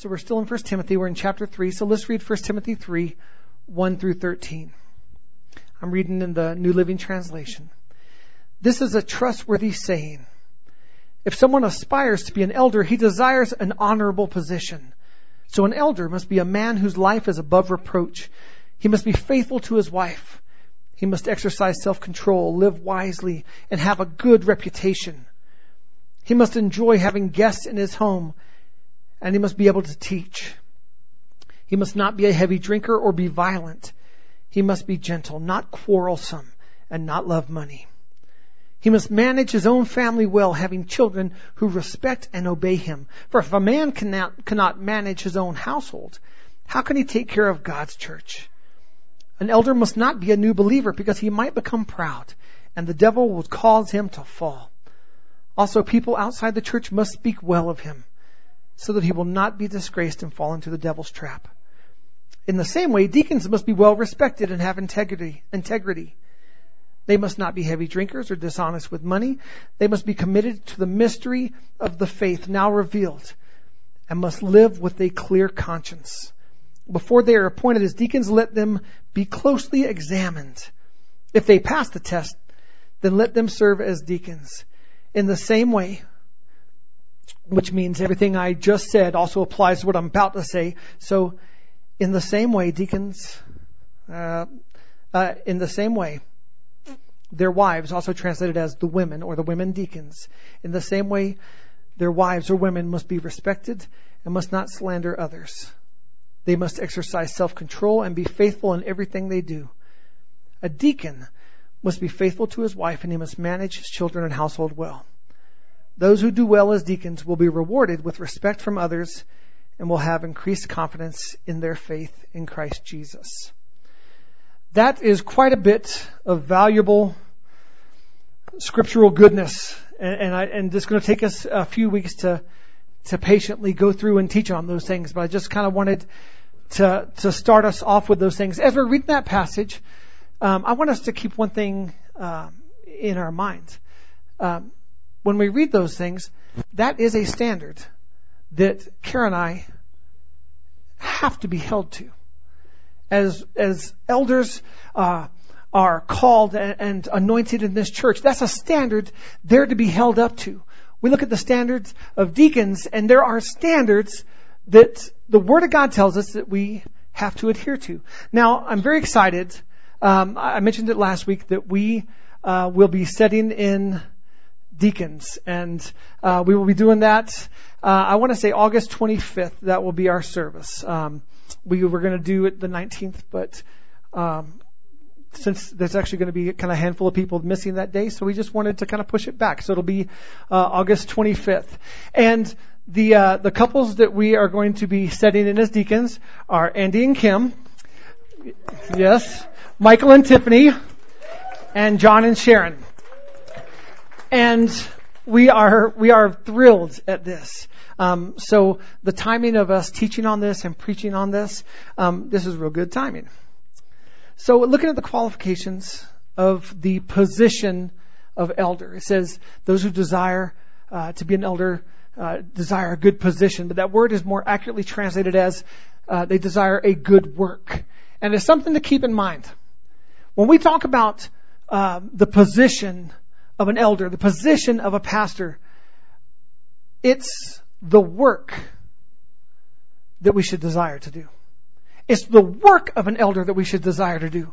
So we're still in 1 Timothy. We're in chapter 3. So let's read 1 Timothy 3, 1 through 13. I'm reading in the New Living Translation. This is a trustworthy saying. If someone aspires to be an elder, he desires an honorable position. So an elder must be a man whose life is above reproach. He must be faithful to his wife. He must exercise self-control, live wisely, and have a good reputation. He must enjoy having guests in his home, and he must be able to teach. He must not be a heavy drinker or be violent. He must be gentle, not quarrelsome, and not love money. He must manage his own family well, having children who respect and obey him. For if a man cannot, cannot manage his own household, how can he take care of God's church? An elder must not be a new believer because he might become proud and the devil will cause him to fall. Also, people outside the church must speak well of him so that he will not be disgraced and fall into the devil's trap. In the same way, deacons must be well respected and have integrity, integrity. They must not be heavy drinkers or dishonest with money. They must be committed to the mystery of the faith now revealed and must live with a clear conscience before they are appointed as deacons, let them be closely examined. If they pass the test, then let them serve as deacons. In the same way, which means everything I just said also applies to what I'm about to say. So, in the same way, deacons, uh, uh, in the same way, their wives, also translated as the women or the women deacons, in the same way, their wives or women must be respected and must not slander others. They must exercise self-control and be faithful in everything they do. A deacon must be faithful to his wife and he must manage his children and household well. Those who do well as deacons will be rewarded with respect from others and will have increased confidence in their faith in Christ Jesus. That is quite a bit of valuable scriptural goodness, and, and, I, and it's going to take us a few weeks to to patiently go through and teach on those things. But I just kind of wanted to to start us off with those things. As we're reading that passage, um, I want us to keep one thing um, in our minds. Um, when we read those things, that is a standard that Karen and I have to be held to. As as elders uh, are called and, and anointed in this church, that's a standard they're to be held up to. We look at the standards of deacons, and there are standards that the Word of God tells us that we have to adhere to. Now, I'm very excited. Um, I mentioned it last week that we uh, will be setting in deacons, and uh, we will be doing that. Uh, I want to say August 25th. That will be our service. Um, we were going to do it the 19th, but um, since there's actually going to be kind of a handful of people missing that day, so we just wanted to kind of push it back. So it'll be uh, August 25th, and the uh, the couples that we are going to be setting in as deacons are Andy and Kim, yes, Michael and Tiffany, and John and Sharon, and we are we are thrilled at this. Um, so the timing of us teaching on this and preaching on this, um, this is real good timing. So looking at the qualifications of the position of elder, it says those who desire uh, to be an elder uh, desire a good position, but that word is more accurately translated as uh, they desire a good work, and it's something to keep in mind when we talk about uh, the position of an elder, the position of a pastor. It's the work that we should desire to do. It's the work of an elder that we should desire to do,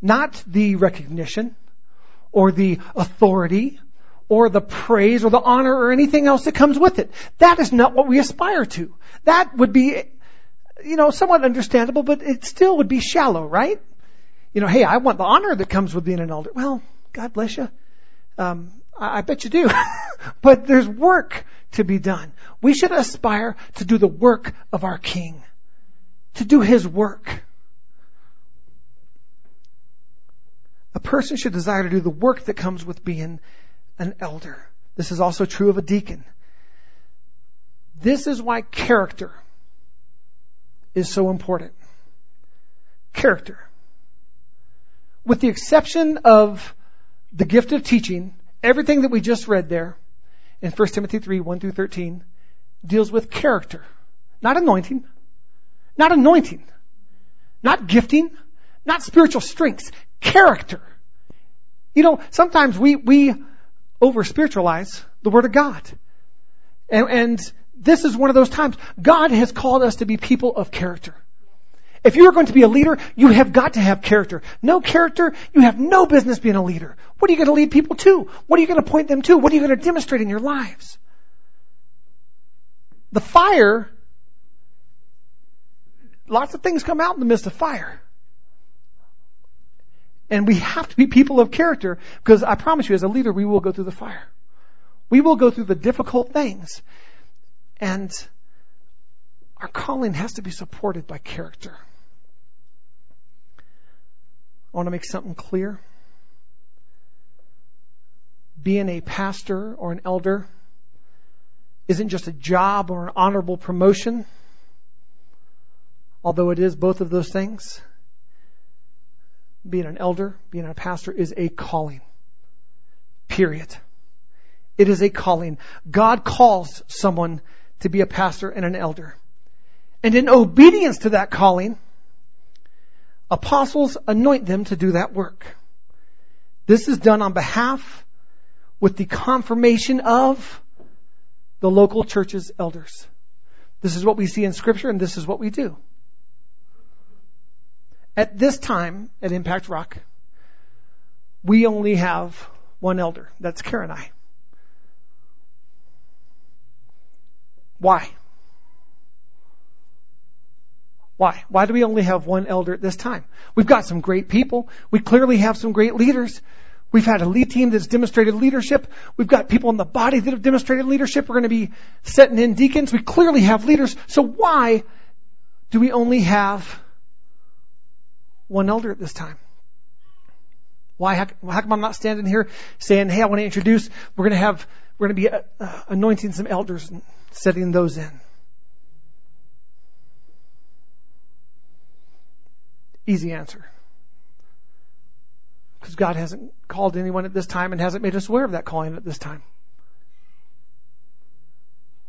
not the recognition or the authority or the praise or the honor or anything else that comes with it. That is not what we aspire to. That would be, you know, somewhat understandable, but it still would be shallow, right? You know, hey, I want the honor that comes with being an elder. Well, God bless you. Um, I, I bet you do. but there's work to be done. We should aspire to do the work of our King to do his work. A person should desire to do the work that comes with being an elder. This is also true of a deacon. This is why character is so important. Character. With the exception of the gift of teaching, everything that we just read there in 1 Timothy 3, 1 through 13 deals with character. Not anointing. Not anointing. Not gifting. Not spiritual strengths. Character. You know, sometimes we, we over spiritualize the Word of God. And, and this is one of those times. God has called us to be people of character. If you're going to be a leader, you have got to have character. No character, you have no business being a leader. What are you going to lead people to? What are you going to point them to? What are you going to demonstrate in your lives? The fire, lots of things come out in the midst of fire. And we have to be people of character because I promise you, as a leader, we will go through the fire. We will go through the difficult things. And our calling has to be supported by character. I want to make something clear. Being a pastor or an elder isn't just a job or an honorable promotion, although it is both of those things. Being an elder, being a pastor is a calling. Period. It is a calling. God calls someone to be a pastor and an elder. And in obedience to that calling, apostles anoint them to do that work. This is done on behalf with the confirmation of the local church's elders. This is what we see in scripture and this is what we do. At this time at Impact Rock, we only have one elder. That's Karen and I. Why? Why? Why do we only have one elder at this time? We've got some great people. We clearly have some great leaders. We've had a lead team that's demonstrated leadership. We've got people in the body that have demonstrated leadership. We're going to be setting in deacons. We clearly have leaders. So why do we only have one elder at this time. Why? How, how come I'm not standing here saying, "Hey, I want to introduce"? We're going to have, we're going to be uh, uh, anointing some elders and setting those in. Easy answer. Because God hasn't called anyone at this time and hasn't made us aware of that calling at this time.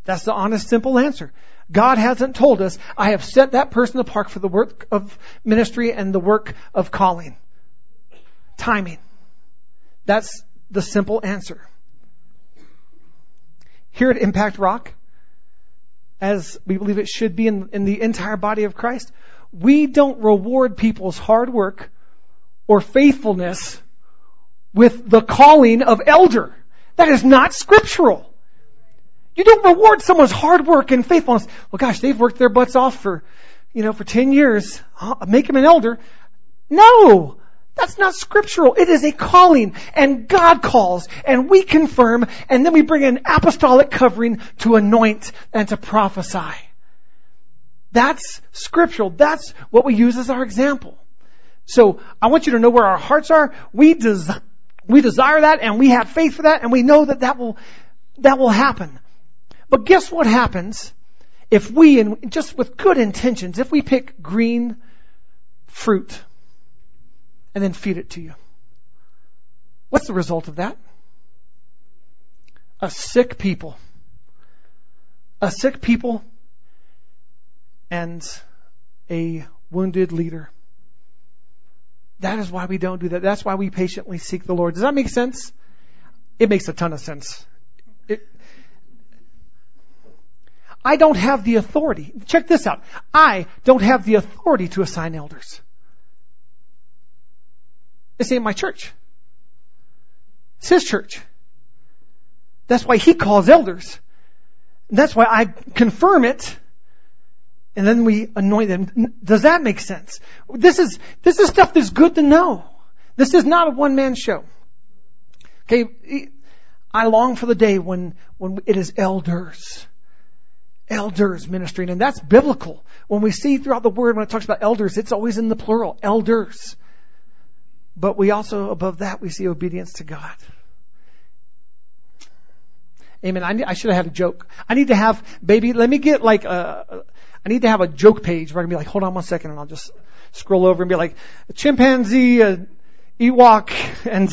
That's the honest, simple answer. God hasn't told us, I have set that person apart for the work of ministry and the work of calling. Timing. That's the simple answer. Here at Impact Rock, as we believe it should be in, in the entire body of Christ, we don't reward people's hard work or faithfulness with the calling of elder. That is not scriptural. You don't reward someone's hard work and faithfulness. Well, gosh, they've worked their butts off for, you know, for 10 years. I'll make them an elder. No! That's not scriptural. It is a calling and God calls and we confirm and then we bring an apostolic covering to anoint and to prophesy. That's scriptural. That's what we use as our example. So I want you to know where our hearts are. We, des- we desire that and we have faith for that and we know that that will, that will happen. But guess what happens if we, and just with good intentions, if we pick green fruit and then feed it to you? What's the result of that? A sick people. A sick people and a wounded leader. That is why we don't do that. That's why we patiently seek the Lord. Does that make sense? It makes a ton of sense. I don't have the authority. Check this out. I don't have the authority to assign elders. This ain't my church. It's his church. That's why he calls elders. That's why I confirm it. And then we anoint them. Does that make sense? This is, this is stuff that's good to know. This is not a one man show. Okay. I long for the day when, when it is elders elders ministering, and that's biblical. When we see throughout the word, when it talks about elders, it's always in the plural, elders. But we also, above that, we see obedience to God. Amen. I, need, I should have had a joke. I need to have, baby, let me get like a, I need to have a joke page where I can be like, hold on one second, and I'll just scroll over and be like, a chimpanzee, a Ewok, and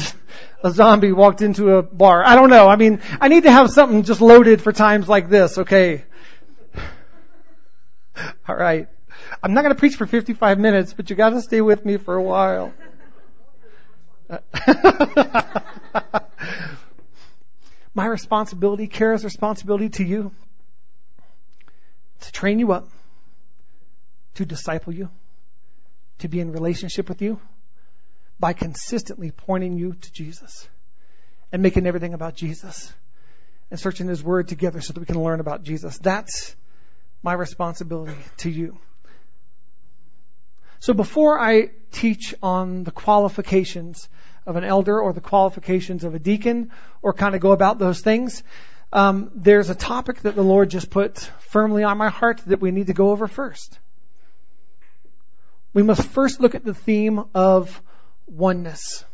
a zombie walked into a bar. I don't know. I mean, I need to have something just loaded for times like this, okay? All right. I'm not going to preach for 55 minutes, but you got to stay with me for a while. My responsibility, Kara's responsibility to you, to train you up, to disciple you, to be in relationship with you by consistently pointing you to Jesus and making everything about Jesus and searching His Word together so that we can learn about Jesus. That's my responsibility to you. So before I teach on the qualifications of an elder or the qualifications of a deacon or kind of go about those things, um, there's a topic that the Lord just put firmly on my heart that we need to go over first. We must first look at the theme of oneness.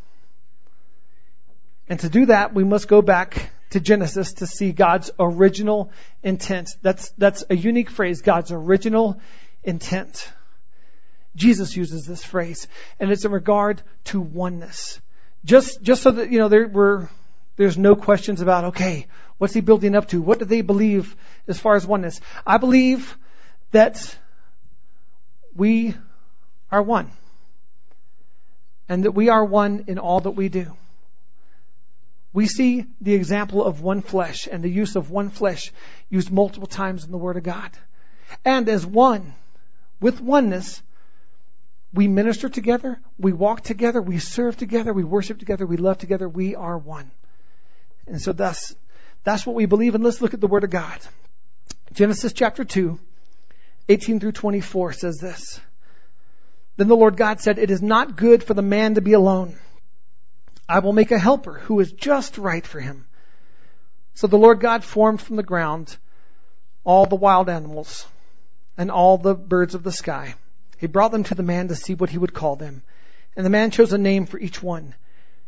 And to do that, we must go back to Genesis to see God's original intent. That's, that's a unique phrase, God's original intent. Jesus uses this phrase, and it's in regard to oneness. Just, just so that, you know, there were, there's no questions about, okay, what's he building up to? What do they believe as far as oneness? I believe that we are one. And that we are one in all that we do. We see the example of one flesh and the use of one flesh used multiple times in the Word of God. And as one, with oneness, we minister together, we walk together, we serve together, we worship together, we love together, we are one. And so that's, that's what we believe. And let's look at the Word of God. Genesis chapter 2, 18 through 24 says this. Then the Lord God said, It is not good for the man to be alone. I will make a helper who is just right for him. So the Lord God formed from the ground all the wild animals and all the birds of the sky he brought them to the man to see what he would call them. And the man chose a name for each one.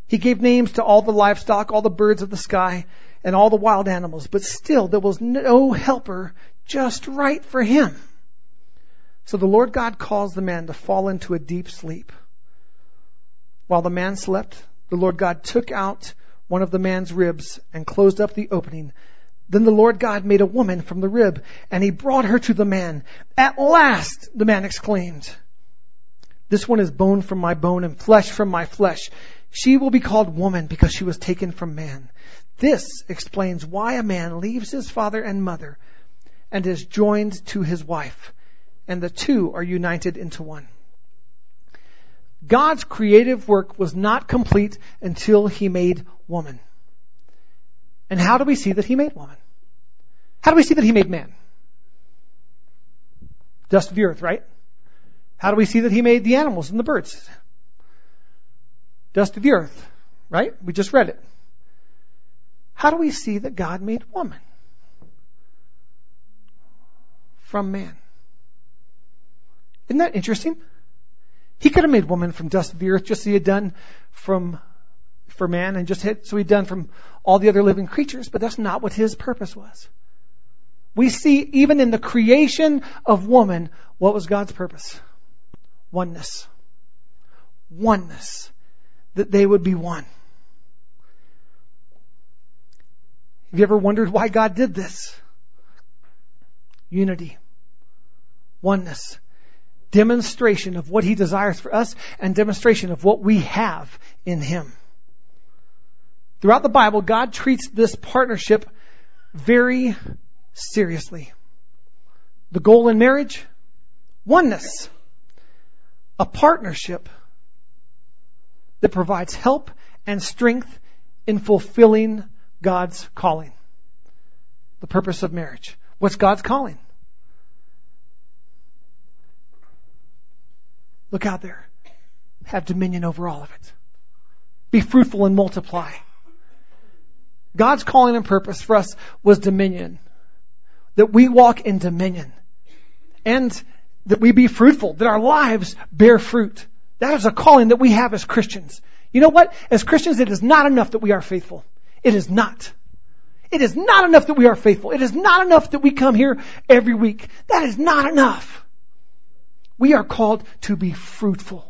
He gave names to all the livestock, all the birds of the sky, and all the wild animals, but still there was no helper just right for him. So the Lord God caused the man to fall into a deep sleep. While the man slept, the Lord God took out one of the man's ribs and closed up the opening. Then the Lord God made a woman from the rib, and he brought her to the man. At last, the man exclaimed, This one is bone from my bone and flesh from my flesh. She will be called woman because she was taken from man. This explains why a man leaves his father and mother and is joined to his wife, and the two are united into one. God's creative work was not complete until he made woman. And how do we see that he made woman? How do we see that he made man? Dust of the earth, right? How do we see that he made the animals and the birds? Dust of the earth, right? We just read it. How do we see that God made woman? From man. Isn't that interesting? He could have made woman from dust of the earth just as he had done from for man and just hit, so he'd done from all the other living creatures, but that's not what his purpose was. We see even in the creation of woman, what was God's purpose? Oneness. Oneness. That they would be one. Have you ever wondered why God did this? Unity. Oneness. Demonstration of what He desires for us and demonstration of what we have in Him. Throughout the Bible, God treats this partnership very seriously. The goal in marriage? Oneness. A partnership that provides help and strength in fulfilling God's calling. The purpose of marriage. What's God's calling? Look out there. Have dominion over all of it. Be fruitful and multiply. God's calling and purpose for us was dominion. That we walk in dominion. And that we be fruitful, that our lives bear fruit. That is a calling that we have as Christians. You know what? As Christians, it is not enough that we are faithful. It is not. It is not enough that we are faithful. It is not enough that we come here every week. That is not enough. We are called to be fruitful.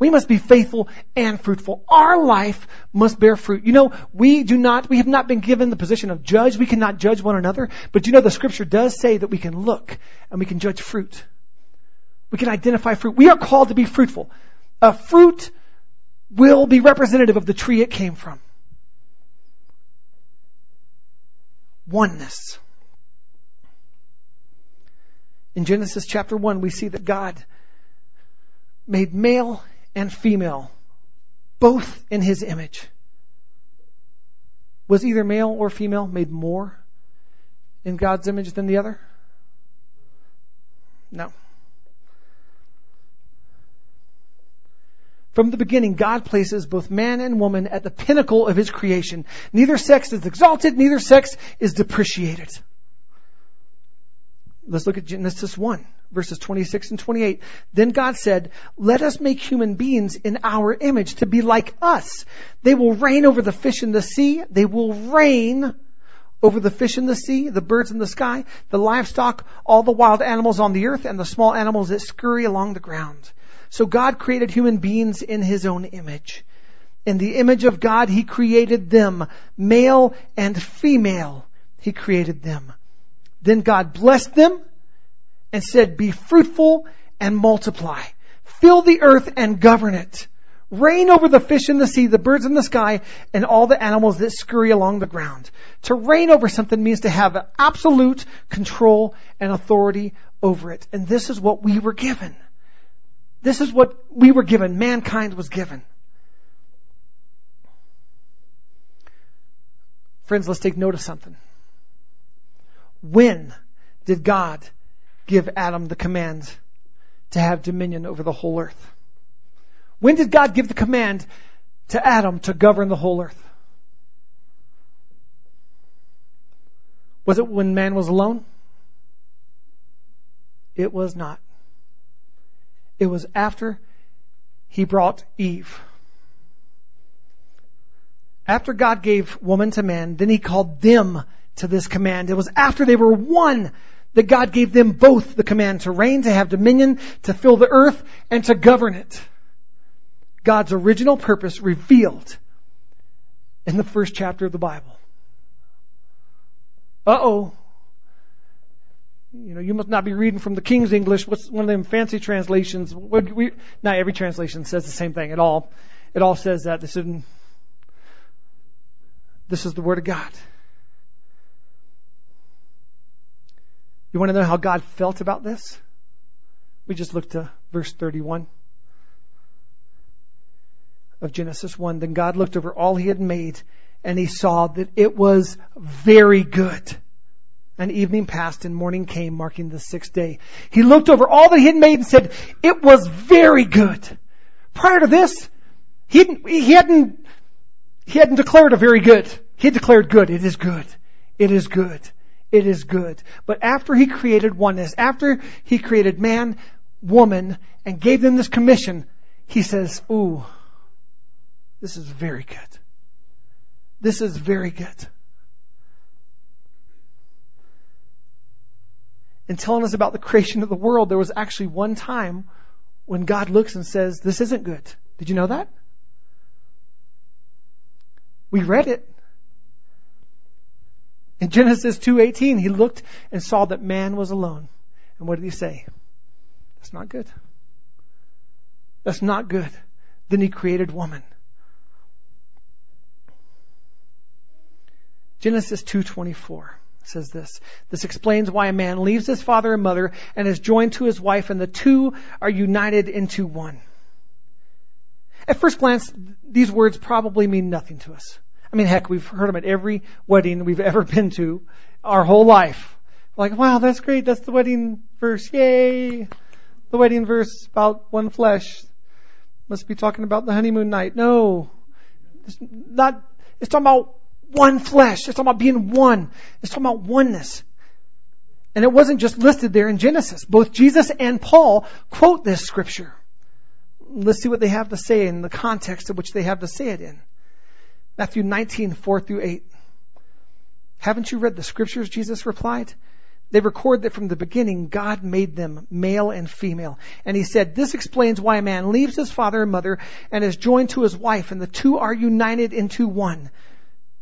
We must be faithful and fruitful. Our life must bear fruit. You know, we do not, we have not been given the position of judge. We cannot judge one another. But you know, the scripture does say that we can look and we can judge fruit. We can identify fruit. We are called to be fruitful. A fruit will be representative of the tree it came from. Oneness. In Genesis chapter 1, we see that God made male and female, both in his image. Was either male or female made more in God's image than the other? No. From the beginning, God places both man and woman at the pinnacle of his creation. Neither sex is exalted, neither sex is depreciated. Let's look at Genesis 1, verses 26 and 28. Then God said, Let us make human beings in our image to be like us. They will reign over the fish in the sea. They will reign over the fish in the sea, the birds in the sky, the livestock, all the wild animals on the earth, and the small animals that scurry along the ground. So God created human beings in his own image. In the image of God, he created them, male and female. He created them. Then God blessed them and said, be fruitful and multiply. Fill the earth and govern it. Reign over the fish in the sea, the birds in the sky, and all the animals that scurry along the ground. To reign over something means to have absolute control and authority over it. And this is what we were given. This is what we were given. Mankind was given. Friends, let's take note of something. When did God give Adam the command to have dominion over the whole earth? When did God give the command to Adam to govern the whole earth? Was it when man was alone? It was not. It was after he brought Eve. After God gave woman to man, then he called them to this command. It was after they were one that God gave them both the command to reign, to have dominion, to fill the earth, and to govern it. God's original purpose revealed in the first chapter of the Bible. Uh oh. You know, you must not be reading from the King's English. What's one of them fancy translations? We, not every translation says the same thing at all. It all says that this is this is the Word of God. You want to know how God felt about this? We just looked to verse 31 of Genesis 1. Then God looked over all he had made and he saw that it was very good. And evening passed and morning came, marking the sixth day. He looked over all that he had made and said, it was very good. Prior to this, he hadn't, he hadn't, he hadn't declared a very good. He had declared good. It is good. It is good. It is good. But after he created oneness, after he created man, woman, and gave them this commission, he says, ooh, this is very good. This is very good. in telling us about the creation of the world, there was actually one time when God looks and says, this isn't good. Did you know that? We read it. In Genesis 2:18, he looked and saw that man was alone. And what did he say? That's not good. That's not good. Then he created woman. Genesis 2:24 says this. This explains why a man leaves his father and mother and is joined to his wife and the two are united into one. At first glance, these words probably mean nothing to us. I mean, heck, we've heard them at every wedding we've ever been to our whole life. Like, wow, that's great. That's the wedding verse. Yay. The wedding verse about one flesh. Must be talking about the honeymoon night. No. It's not, it's talking about one flesh. It's talking about being one. It's talking about oneness. And it wasn't just listed there in Genesis. Both Jesus and Paul quote this scripture. Let's see what they have to say in the context of which they have to say it in. Matthew 19, 4 through 8. Haven't you read the scriptures? Jesus replied. They record that from the beginning God made them male and female. And he said, this explains why a man leaves his father and mother and is joined to his wife and the two are united into one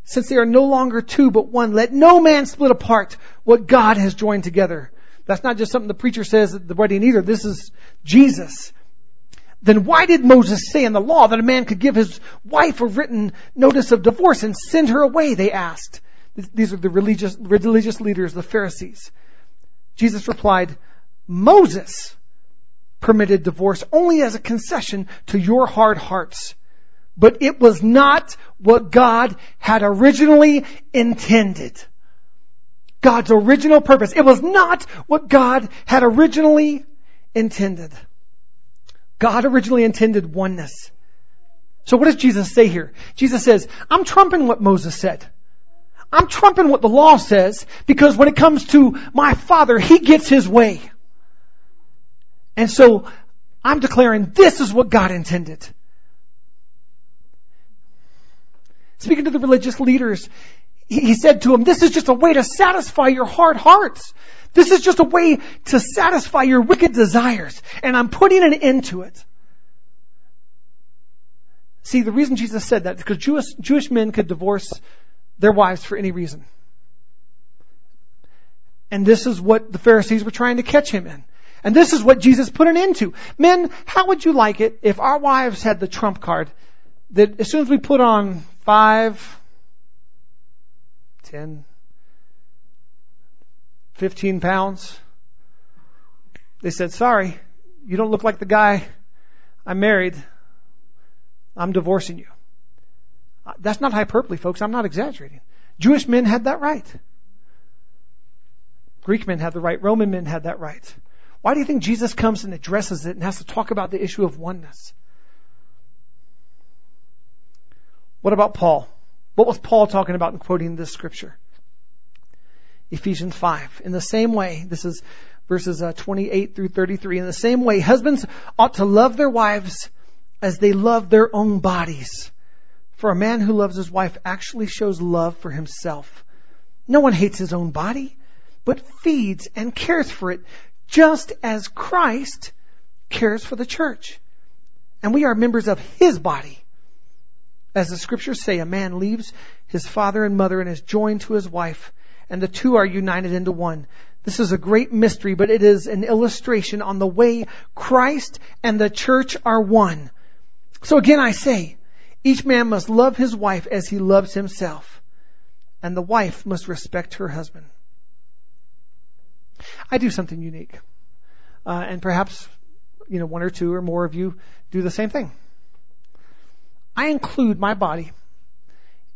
since they are no longer two but one, let no man split apart what God has joined together. That's not just something the preacher says at the wedding either. This is, Jesus, then why did Moses say in the law that a man could give his wife a written notice of divorce and send her away? They asked. These are the religious, religious leaders, the Pharisees. Jesus replied, Moses permitted divorce only as a concession to your hard hearts. But it was not what God had originally intended. God's original purpose. It was not what God had originally intended. God originally intended oneness. So what does Jesus say here? Jesus says, I'm trumping what Moses said. I'm trumping what the law says because when it comes to my father, he gets his way. And so I'm declaring this is what God intended. Speaking to the religious leaders, he said to them, this is just a way to satisfy your hard hearts. This is just a way to satisfy your wicked desires. And I'm putting an end to it. See, the reason Jesus said that is because Jewish, Jewish men could divorce their wives for any reason. And this is what the Pharisees were trying to catch him in. And this is what Jesus put an end to. Men, how would you like it if our wives had the trump card that as soon as we put on five, ten, fifteen pounds, they said, sorry, you don't look like the guy I'm married. I'm divorcing you. Uh, that's not hyperbole, folks. I'm not exaggerating. Jewish men had that right. Greek men had the right. Roman men had that right. Why do you think Jesus comes and addresses it and has to talk about the issue of oneness? What about Paul? What was Paul talking about in quoting this scripture? Ephesians 5. In the same way, this is verses uh, 28 through 33. In the same way, husbands ought to love their wives as they love their own bodies. For a man who loves his wife actually shows love for himself. No one hates his own body, but feeds and cares for it, just as Christ cares for the church. And we are members of his body. As the scriptures say, a man leaves his father and mother and is joined to his wife, and the two are united into one. This is a great mystery, but it is an illustration on the way Christ and the church are one. So again I say, each man must love his wife as he loves himself, and the wife must respect her husband. I do something unique. Uh, and perhaps, you know, one or two or more of you do the same thing. I include my body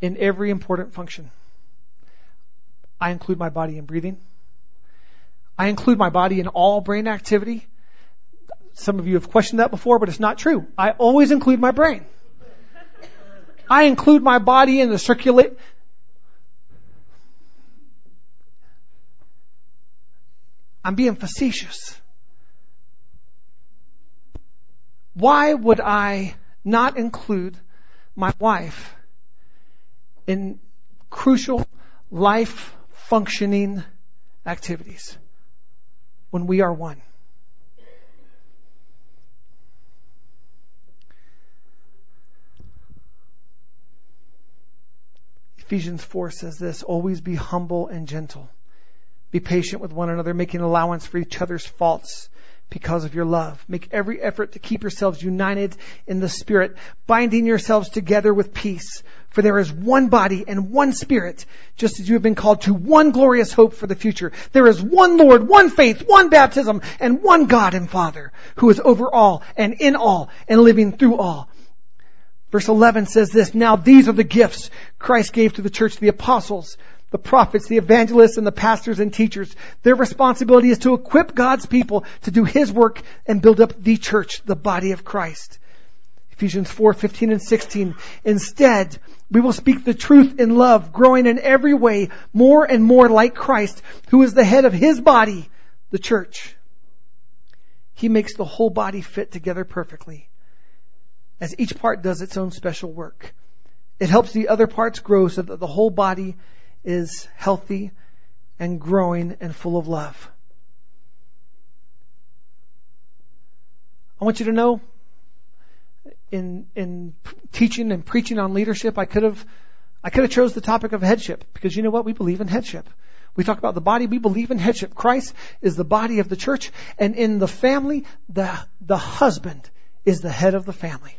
in every important function. I include my body in breathing. I include my body in all brain activity. Some of you have questioned that before, but it's not true. I always include my brain. I include my body in the circulate. I'm being facetious. Why would I not include my wife in crucial life functioning activities when we are one? Ephesians 4 says this, always be humble and gentle. Be patient with one another, making allowance for each other's faults because of your love. Make every effort to keep yourselves united in the Spirit, binding yourselves together with peace. For there is one body and one Spirit, just as you have been called to one glorious hope for the future. There is one Lord, one faith, one baptism, and one God and Father, who is over all and in all and living through all. Verse 11 says this, Now these are the gifts Christ gave to the church, the apostles, the prophets, the evangelists, and the pastors and teachers. Their responsibility is to equip God's people to do His work and build up the church, the body of Christ. Ephesians 4, 15 and 16. Instead, we will speak the truth in love, growing in every way more and more like Christ, who is the head of His body, the church. He makes the whole body fit together perfectly as each part does its own special work. It helps the other parts grow so that the whole body is healthy and growing and full of love. I want you to know in in teaching and preaching on leadership, I could have I could have chose the topic of headship because you know what? We believe in headship. We talk about the body. We believe in headship. Christ is the body of the church. And in the family, the, the husband is the head of the family.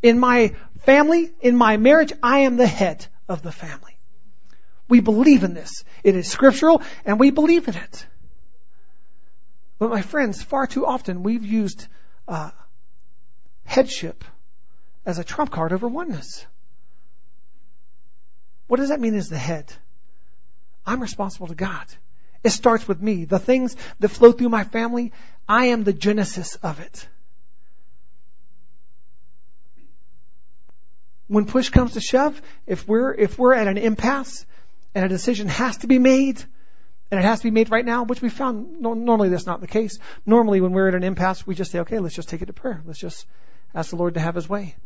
In my family, in my marriage, I am the head of the family. We believe in this. It is scriptural and we believe in it. But my friends, far too often we've used uh, headship as a trump card over oneness. What does that mean as the head? I'm responsible to God. It starts with me. The things that flow through my family, I am the genesis of it. When push comes to shove, if we're, if we're at an impasse and a decision has to be made, and it has to be made right now, which we found normally that's not the case. Normally when we're at an impasse, we just say, okay, let's just take it to prayer. Let's just ask the Lord to have his way.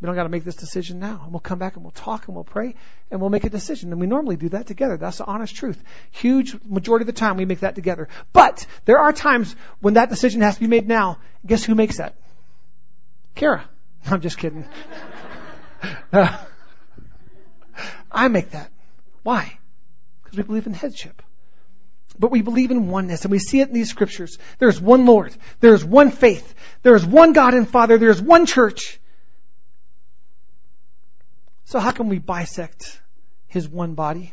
We don't got to make this decision now. And we'll come back and we'll talk and we'll pray and we'll make a decision. And we normally do that together. That's the honest truth. Huge majority of the time we make that together. But there are times when that decision has to be made now. Guess who makes that? Kara. I'm just kidding. I make that. Why? Because we believe in headship. But we believe in oneness and we see it in these scriptures. There's one Lord. There's one faith. There's one God and Father. There's one church. So how can we bisect his one body?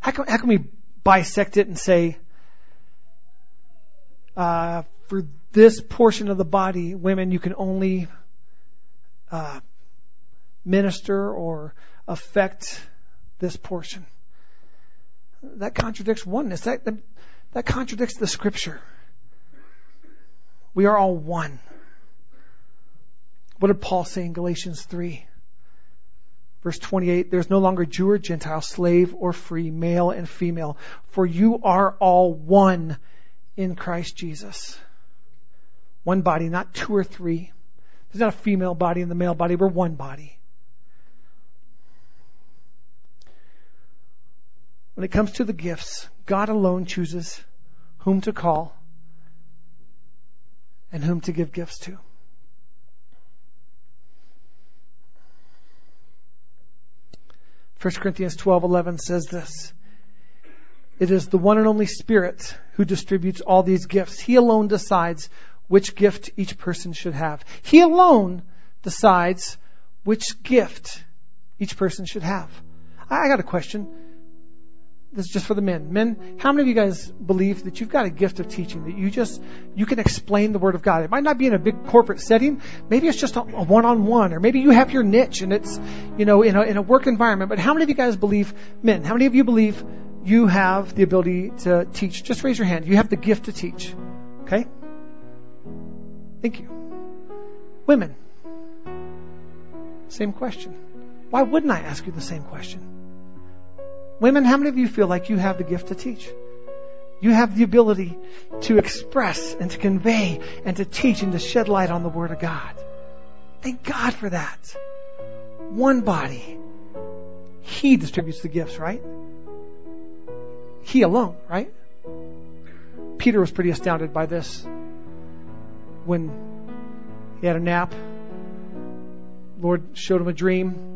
How can, how can we bisect it and say, uh, for this portion of the body, women, you can only uh, minister or affect this portion? That contradicts oneness. That, that, that contradicts the scripture. We are all one. What did Paul say in Galatians 3? Verse 28, there's no longer Jew or Gentile, slave or free, male and female, for you are all one in Christ Jesus. One body, not two or three. There's not a female body and the male body, we're one body. When it comes to the gifts, God alone chooses whom to call and whom to give gifts to. First Corinthians 12:11 says this. It is the one and only Spirit who distributes all these gifts. He alone decides which gift each person should have. He alone decides which gift each person should have. I got a question this is just for the men. Men, how many of you guys believe that you've got a gift of teaching, that you just, you can explain the Word of God? It might not be in a big corporate setting. Maybe it's just a one on one, or maybe you have your niche and it's, you know, in a, in a work environment. But how many of you guys believe, men, how many of you believe you have the ability to teach? Just raise your hand. You have the gift to teach. Okay? Thank you. Women, same question. Why wouldn't I ask you the same question? Women, how many of you feel like you have the gift to teach? You have the ability to express and to convey and to teach and to shed light on the Word of God. Thank God for that. One body. He distributes the gifts, right? He alone, right? Peter was pretty astounded by this when he had a nap. Lord showed him a dream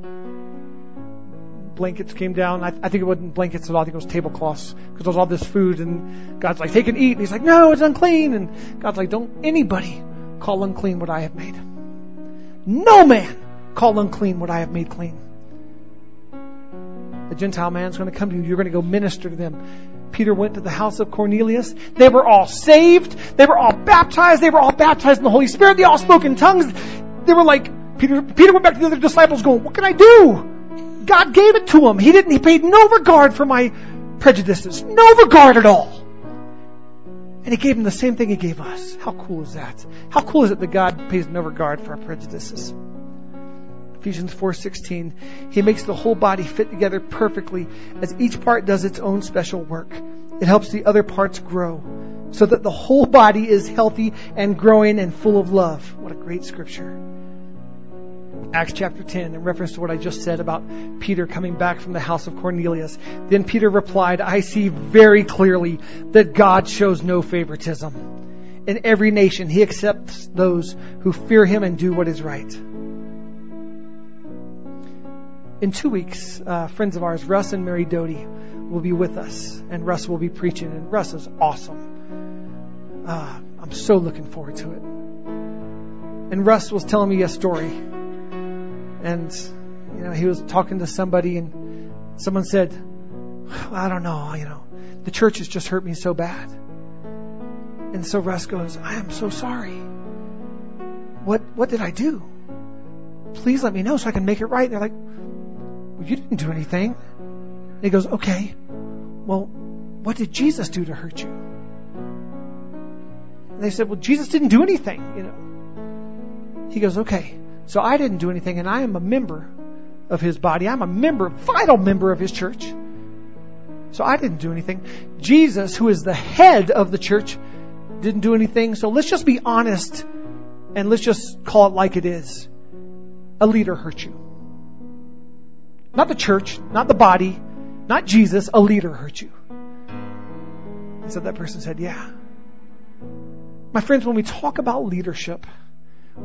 blankets came down. I, I think it wasn't blankets at all. I think it was tablecloths because there was all this food and God's like, take and eat. And he's like, no, it's unclean. And God's like, don't anybody call unclean what I have made. No man call unclean what I have made clean. A Gentile man's going to come to you. You're going to go minister to them. Peter went to the house of Cornelius. They were all saved. They were all baptized. They were all baptized in the Holy Spirit. They all spoke in tongues. They were like, Peter, Peter went back to the other disciples going, what can I do? God gave it to him. He didn't, he paid no regard for my prejudices. No regard at all. And he gave him the same thing he gave us. How cool is that? How cool is it that God pays no regard for our prejudices? Ephesians 4:16 He makes the whole body fit together perfectly as each part does its own special work. It helps the other parts grow so that the whole body is healthy and growing and full of love. What a great scripture. Acts chapter 10 in reference to what I just said about Peter coming back from the house of Cornelius. Then Peter replied, I see very clearly that God shows no favoritism. In every nation, he accepts those who fear him and do what is right. in two weeks, uh, friends of ours, Russ and Mary Doty, will be with us, and Russ will be preaching, and Russ is awesome. Uh, I'm so looking forward to it. And Russ was telling me a story, and you know he was talking to somebody, and someone said, "I don't know, you know, the church has just hurt me so bad." And so Russ goes, "I am so sorry. What what did I do? Please let me know so I can make it right." And they're like, well, "You didn't do anything." And he goes, "Okay, well, what did Jesus do to hurt you?" And they said, "Well, Jesus didn't do anything, you know." He goes, okay, so I didn't do anything and I am a member of his body. I'm a member, vital member of his church. So I didn't do anything. Jesus, who is the head of the church, didn't do anything. So let's just be honest and let's just call it like it is. A leader hurt you. Not the church, not the body, not Jesus, a leader hurt you. And so that person said, yeah. My friends, when we talk about leadership,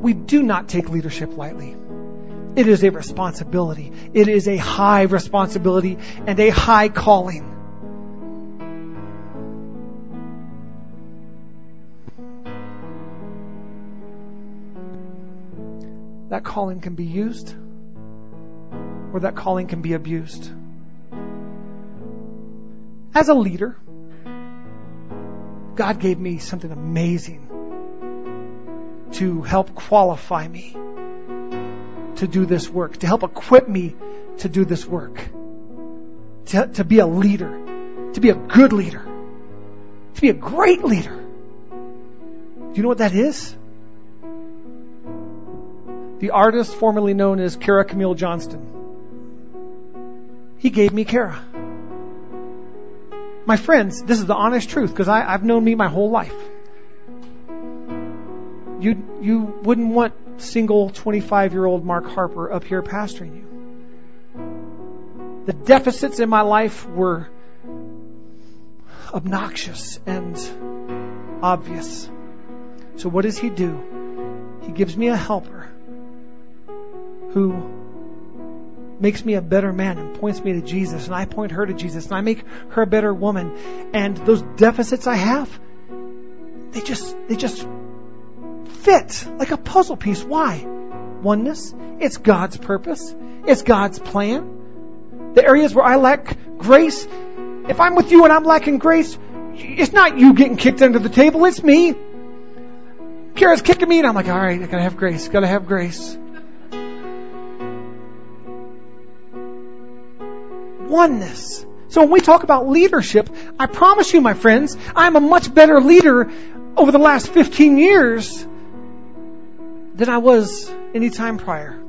we do not take leadership lightly. It is a responsibility. It is a high responsibility and a high calling. That calling can be used or that calling can be abused. As a leader, God gave me something amazing to help qualify me to do this work, to help equip me to do this work, to, to be a leader, to be a good leader, to be a great leader. Do you know what that is? The artist formerly known as Kara Camille Johnston. He gave me Kara. My friends, this is the honest truth because I've known me my whole life you you wouldn't want single 25 year old Mark Harper up here pastoring you. The deficits in my life were obnoxious and obvious. So what does he do? He gives me a helper who makes me a better man and points me to Jesus and I point her to Jesus and I make her a better woman and those deficits I have they just they just fit like a puzzle piece. Why? Oneness. It's God's purpose. It's God's plan. The areas where I lack grace, if I'm with you and I'm lacking grace, it's not you getting kicked under the table, it's me. Kara's kicking me and I'm like, alright, I gotta have grace, gotta have grace. Oneness. So when we talk about leadership, I promise you, my friends, I'm a much better leader over the last 15 years than I was any time prior.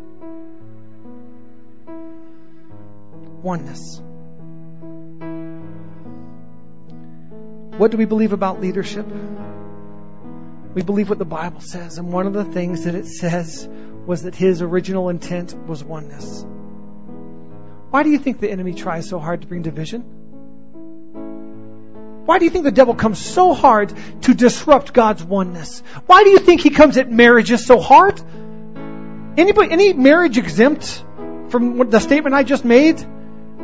Oneness. What do we believe about leadership? We believe what the Bible says, and one of the things that it says was that his original intent was oneness. Why do you think the enemy tries so hard to bring division? Why do you think the devil comes so hard to disrupt God's oneness? Why do you think he comes at marriages so hard? Anybody, any marriage exempt from the statement I just made?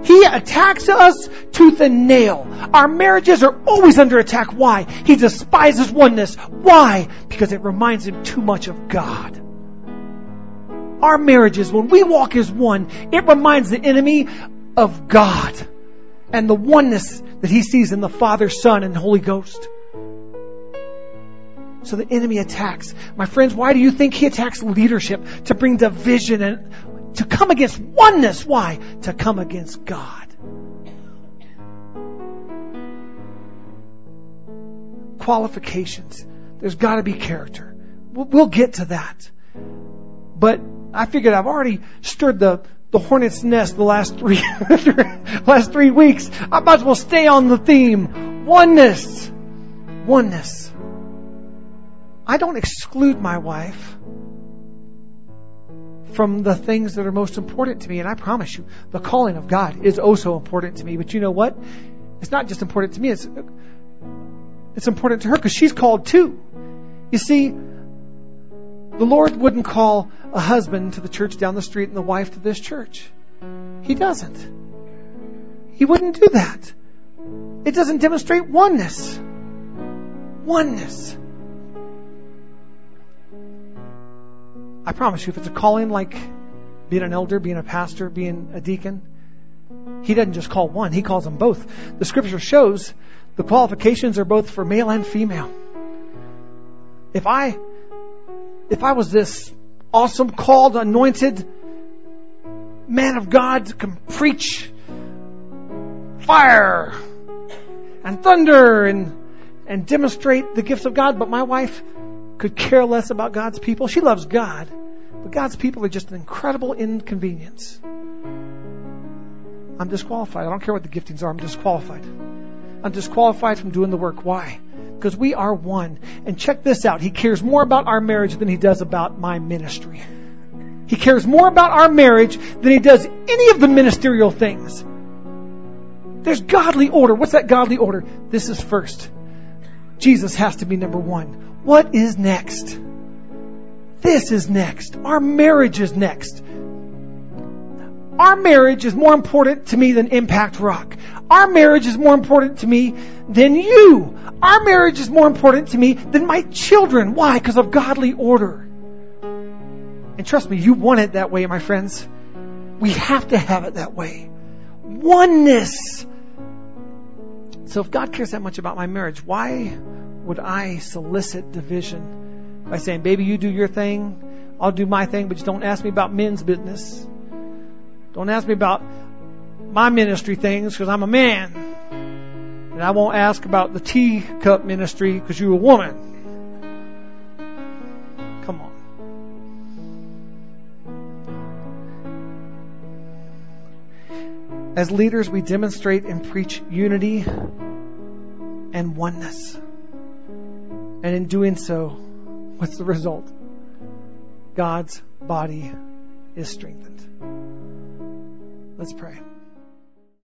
He attacks us tooth and nail. Our marriages are always under attack. Why? He despises oneness. Why? Because it reminds him too much of God. Our marriages, when we walk as one, it reminds the enemy of God and the oneness that he sees in the Father, Son, and Holy Ghost. So the enemy attacks. My friends, why do you think he attacks leadership? To bring division and to come against oneness. Why? To come against God. Qualifications. There's got to be character. We'll get to that. But I figured I've already stirred the the hornet's nest the last three last three weeks. I might as well stay on the theme. Oneness. Oneness. I don't exclude my wife from the things that are most important to me. And I promise you, the calling of God is oh so important to me. But you know what? It's not just important to me, it's, it's important to her because she's called too. You see, the Lord wouldn't call a husband to the church down the street and the wife to this church. He doesn't. He wouldn't do that. It doesn't demonstrate oneness. Oneness. I promise you, if it's a calling like being an elder, being a pastor, being a deacon, he doesn't just call one, he calls them both. The scripture shows the qualifications are both for male and female. If I, if I was this awesome, called, anointed man of God can preach fire and thunder and, and demonstrate the gifts of God, but my wife could care less about God's people. She loves God, but God's people are just an incredible inconvenience. I'm disqualified. I don't care what the giftings are. I'm disqualified. I'm disqualified from doing the work. Why? Because we are one. And check this out. He cares more about our marriage than he does about my ministry. He cares more about our marriage than he does any of the ministerial things. There's godly order. What's that godly order? This is first. Jesus has to be number one. What is next? This is next. Our marriage is next. Our marriage is more important to me than Impact Rock. Our marriage is more important to me than you. Our marriage is more important to me than my children. Why? Because of godly order. And trust me, you want it that way, my friends. We have to have it that way. Oneness. So if God cares that much about my marriage, why would I solicit division by saying, baby, you do your thing, I'll do my thing, but just don't ask me about men's business. Don't ask me about my ministry things because I'm a man. And I won't ask about the teacup ministry because you're a woman. Come on. As leaders, we demonstrate and preach unity and oneness. And in doing so, what's the result? God's body is strengthened. Let's pray.